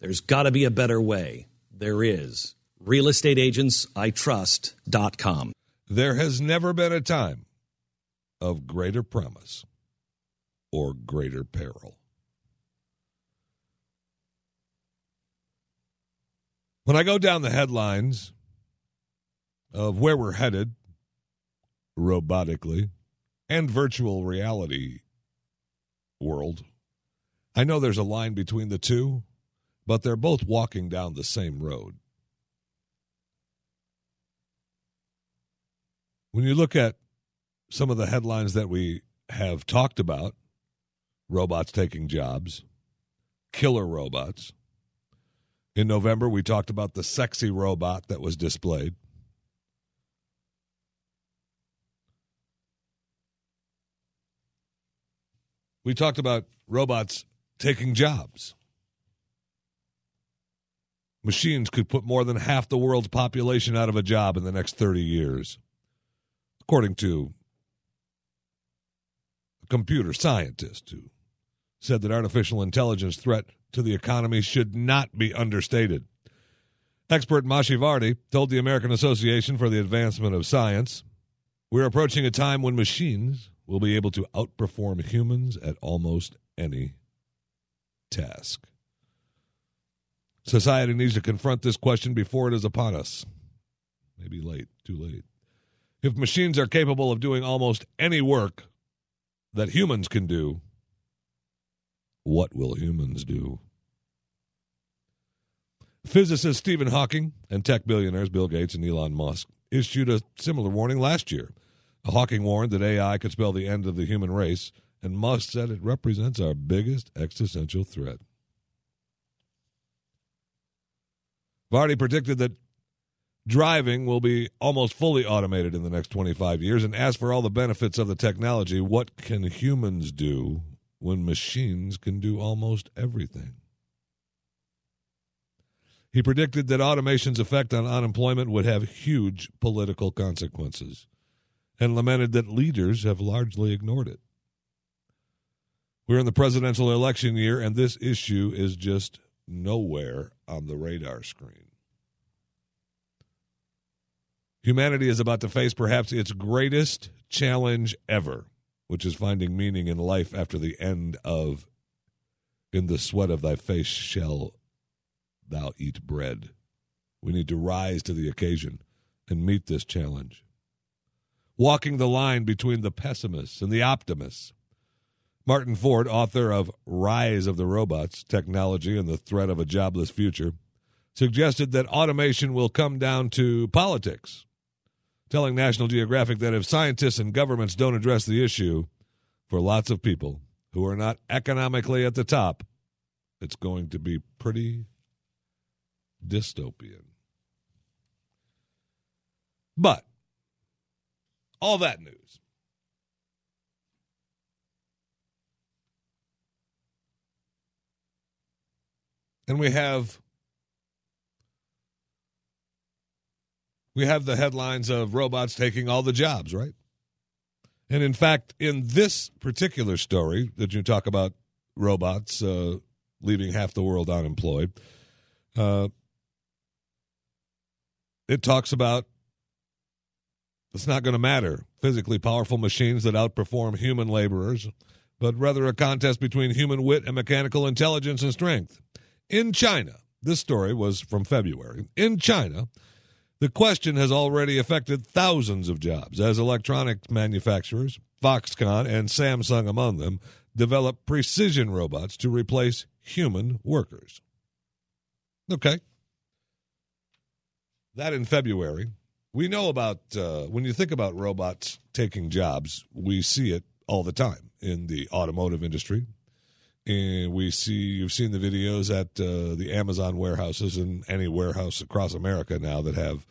There's got to be a better way. There is. RealestateAgentsITrust.com. There has never been a time of greater promise or greater peril. When I go down the headlines of where we're headed robotically and virtual reality world, I know there's a line between the two, but they're both walking down the same road. When you look at some of the headlines that we have talked about robots taking jobs, killer robots, in November, we talked about the sexy robot that was displayed. We talked about robots taking jobs. Machines could put more than half the world's population out of a job in the next 30 years, according to a computer scientist who said that artificial intelligence threat to the economy should not be understated. Expert Moshe Vardi told the American Association for the Advancement of Science We're approaching a time when machines will be able to outperform humans at almost any task. Society needs to confront this question before it is upon us. Maybe late, too late. If machines are capable of doing almost any work that humans can do, what will humans do? Physicist Stephen Hawking and tech billionaires Bill Gates and Elon Musk issued a similar warning last year. Hawking warned that AI could spell the end of the human race, and Musk said it represents our biggest existential threat. Vardi predicted that driving will be almost fully automated in the next 25 years, and as for all the benefits of the technology, what can humans do when machines can do almost everything. He predicted that automation's effect on unemployment would have huge political consequences and lamented that leaders have largely ignored it. We're in the presidential election year, and this issue is just nowhere on the radar screen. Humanity is about to face perhaps its greatest challenge ever which is finding meaning in life after the end of in the sweat of thy face shall thou eat bread. We need to rise to the occasion and meet this challenge. Walking the line between the pessimists and the optimists. Martin Ford, author of Rise of the Robots Technology and the Threat of a Jobless Future, suggested that automation will come down to politics telling National Geographic that if scientists and governments don't address the issue, for lots of people who are not economically at the top, it's going to be pretty dystopian. But all that news. And we have we have the headlines of robots taking all the jobs, right? And in fact, in this particular story that you talk about robots uh, leaving half the world unemployed, uh, it talks about it's not going to matter physically powerful machines that outperform human laborers, but rather a contest between human wit and mechanical intelligence and strength. In China, this story was from February. In China, The question has already affected thousands of jobs as electronics manufacturers, Foxconn and Samsung among them, develop precision robots to replace human workers. Okay. That in February. We know about, uh, when you think about robots taking jobs, we see it all the time in the automotive industry. And we see, you've seen the videos at uh, the Amazon warehouses and any warehouse across America now that have,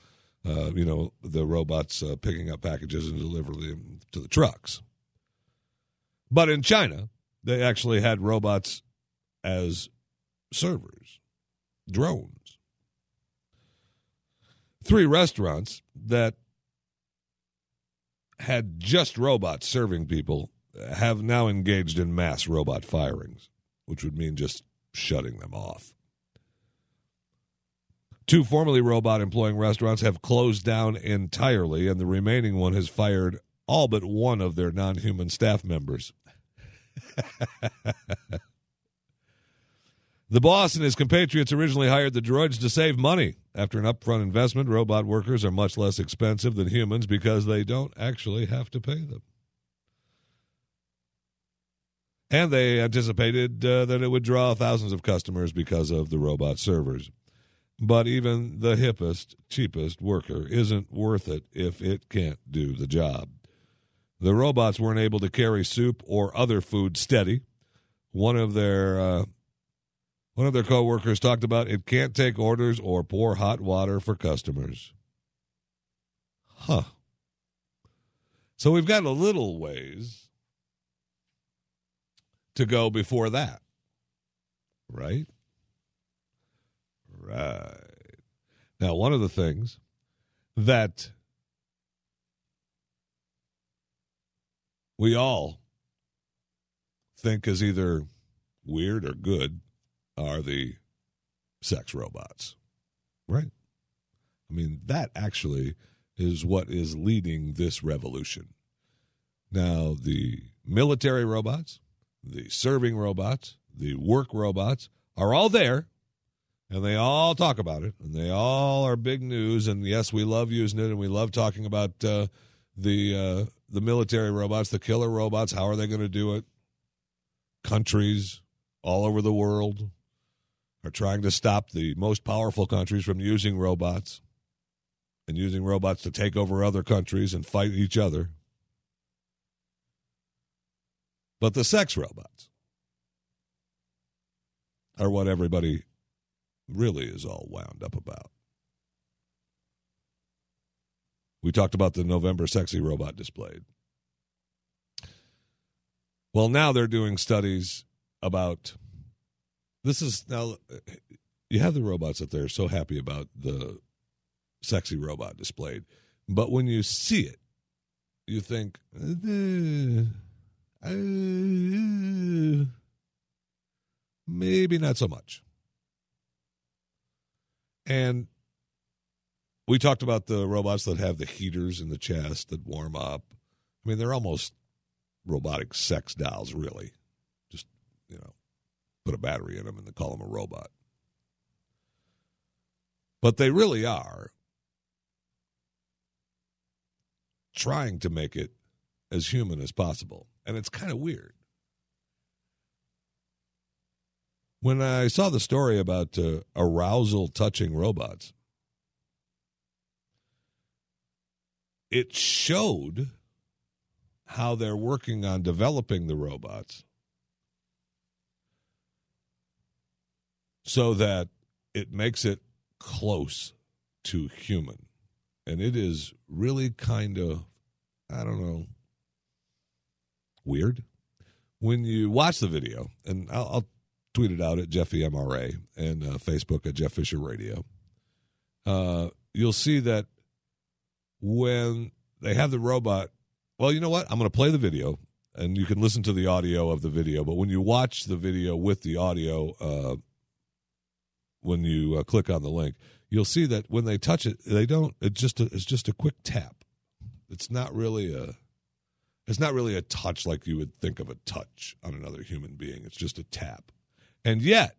uh, you know, the robots uh, picking up packages and delivering them to the trucks. But in China, they actually had robots as servers, drones. Three restaurants that had just robots serving people have now engaged in mass robot firings, which would mean just shutting them off. Two formerly robot employing restaurants have closed down entirely, and the remaining one has fired all but one of their non human staff members. the boss and his compatriots originally hired the droids to save money. After an upfront investment, robot workers are much less expensive than humans because they don't actually have to pay them. And they anticipated uh, that it would draw thousands of customers because of the robot servers. But even the hippest, cheapest worker isn't worth it if it can't do the job. The robots weren't able to carry soup or other food steady. One of their uh, one of their coworkers talked about it can't take orders or pour hot water for customers. Huh. So we've got a little ways to go before that. Right? Right. Now, one of the things that we all think is either weird or good are the sex robots. Right? I mean, that actually is what is leading this revolution. Now, the military robots, the serving robots, the work robots are all there and they all talk about it and they all are big news and yes we love using it and we love talking about uh, the uh, the military robots the killer robots how are they going to do it? Countries all over the world are trying to stop the most powerful countries from using robots and using robots to take over other countries and fight each other but the sex robots are what everybody really is all wound up about. We talked about the November sexy robot displayed. Well, now they're doing studies about this is now you have the robots that they're so happy about the sexy robot displayed, but when you see it, you think, uh, uh, maybe not so much. And we talked about the robots that have the heaters in the chest that warm up. I mean, they're almost robotic sex dolls, really. Just, you know, put a battery in them and call them a robot. But they really are trying to make it as human as possible. And it's kind of weird. When I saw the story about uh, arousal touching robots, it showed how they're working on developing the robots so that it makes it close to human. And it is really kind of, I don't know, weird. When you watch the video, and I'll, I'll tweet it out at Jeffy MRA and uh, Facebook at Jeff Fisher Radio. Uh, you'll see that when they have the robot, well, you know what? I'm going to play the video and you can listen to the audio of the video. But when you watch the video with the audio, uh, when you uh, click on the link, you'll see that when they touch it, they don't. It's just it's just a quick tap. It's not really a it's not really a touch like you would think of a touch on another human being. It's just a tap. And yet,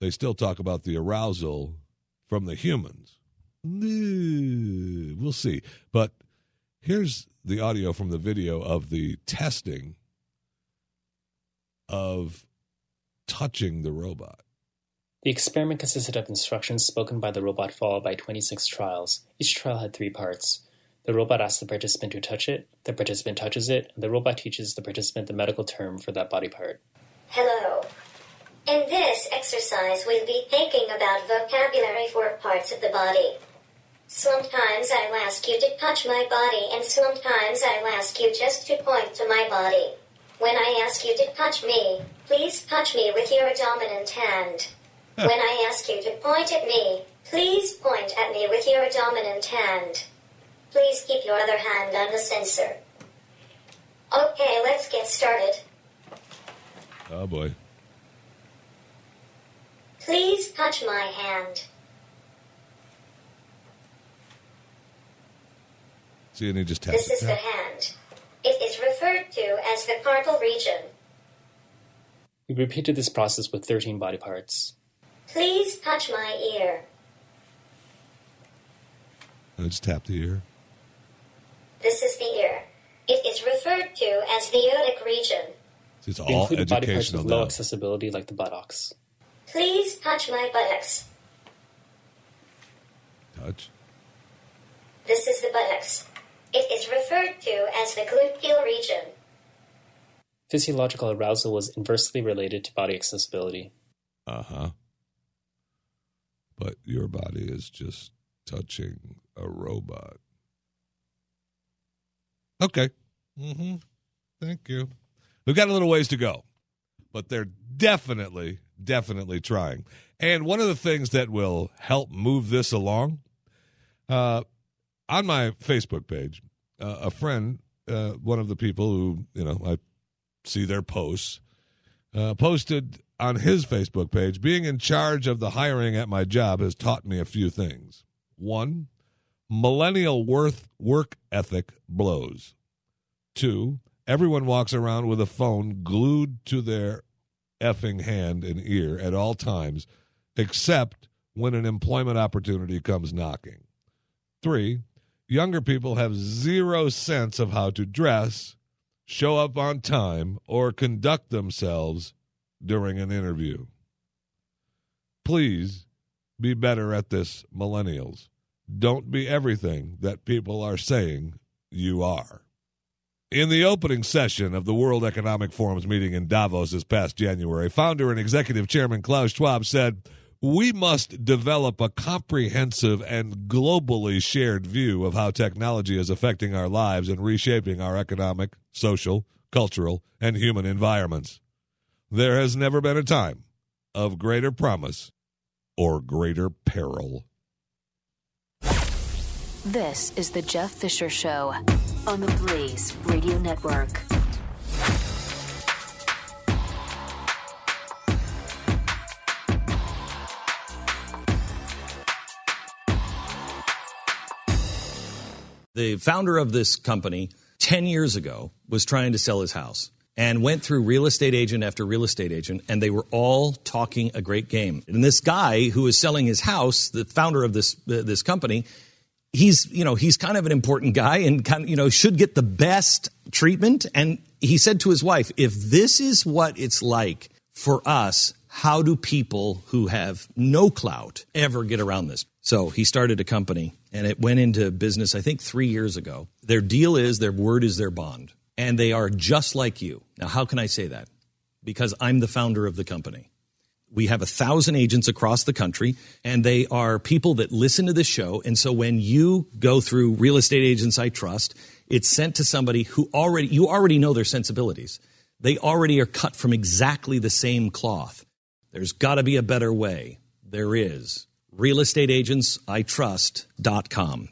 they still talk about the arousal from the humans. we'll see. But here's the audio from the video of the testing of touching the robot. The experiment consisted of instructions spoken by the robot followed by 26 trials. Each trial had three parts. The robot asks the participant to touch it, the participant touches it, and the robot teaches the participant the medical term for that body part. Hello. In this exercise, we'll be thinking about vocabulary for parts of the body. Sometimes I'll ask you to touch my body, and sometimes I'll ask you just to point to my body. When I ask you to touch me, please touch me with your dominant hand. when I ask you to point at me, please point at me with your dominant hand. Please keep your other hand on the sensor. Okay, let's get started. Oh boy. Please touch my hand. See, and he just taps This is the hand. It is referred to as the carpal region. We repeated this process with 13 body parts. Please touch my ear. And just tap the ear. This is the ear. It is referred to as the otic region. See, it's We all included body parts with low accessibility like the buttocks. Please touch my buttocks. Touch. This is the buttocks. It is referred to as the gluteal region. Physiological arousal was inversely related to body accessibility. Uh huh. But your body is just touching a robot. Okay. Mm-hmm. Thank you. We've got a little ways to go, but they're definitely, definitely trying. And one of the things that will help move this along, uh, on my Facebook page, uh, a friend, uh, one of the people who you know I see their posts, uh, posted on his Facebook page being in charge of the hiring at my job has taught me a few things. One, millennial worth work ethic blows. Two, everyone walks around with a phone glued to their effing hand and ear at all times, except when an employment opportunity comes knocking. Three, younger people have zero sense of how to dress, show up on time, or conduct themselves during an interview. Please be better at this, millennials. Don't be everything that people are saying you are. In the opening session of the World Economic Forum's meeting in Davos this past January, founder and executive chairman Klaus Schwab said, We must develop a comprehensive and globally shared view of how technology is affecting our lives and reshaping our economic, social, cultural, and human environments. There has never been a time of greater promise or greater peril. This is the Jeff Fisher Show on the Blaze Radio Network. The founder of this company 10 years ago was trying to sell his house and went through real estate agent after real estate agent, and they were all talking a great game. And this guy who was selling his house, the founder of this uh, this company, he's you know he's kind of an important guy and kind of you know should get the best treatment. And he said to his wife, "If this is what it's like for us, how do people who have no clout ever get around this?" So he started a company, and it went into business I think three years ago. Their deal is their word is their bond, and they are just like you. Now, how can I say that? Because I'm the founder of the company. We have a thousand agents across the country, and they are people that listen to this show. And so when you go through real estate agents I trust, it's sent to somebody who already, you already know their sensibilities. They already are cut from exactly the same cloth. There's got to be a better way. There is. Real Estate Agents I realestateagentsitrust.com.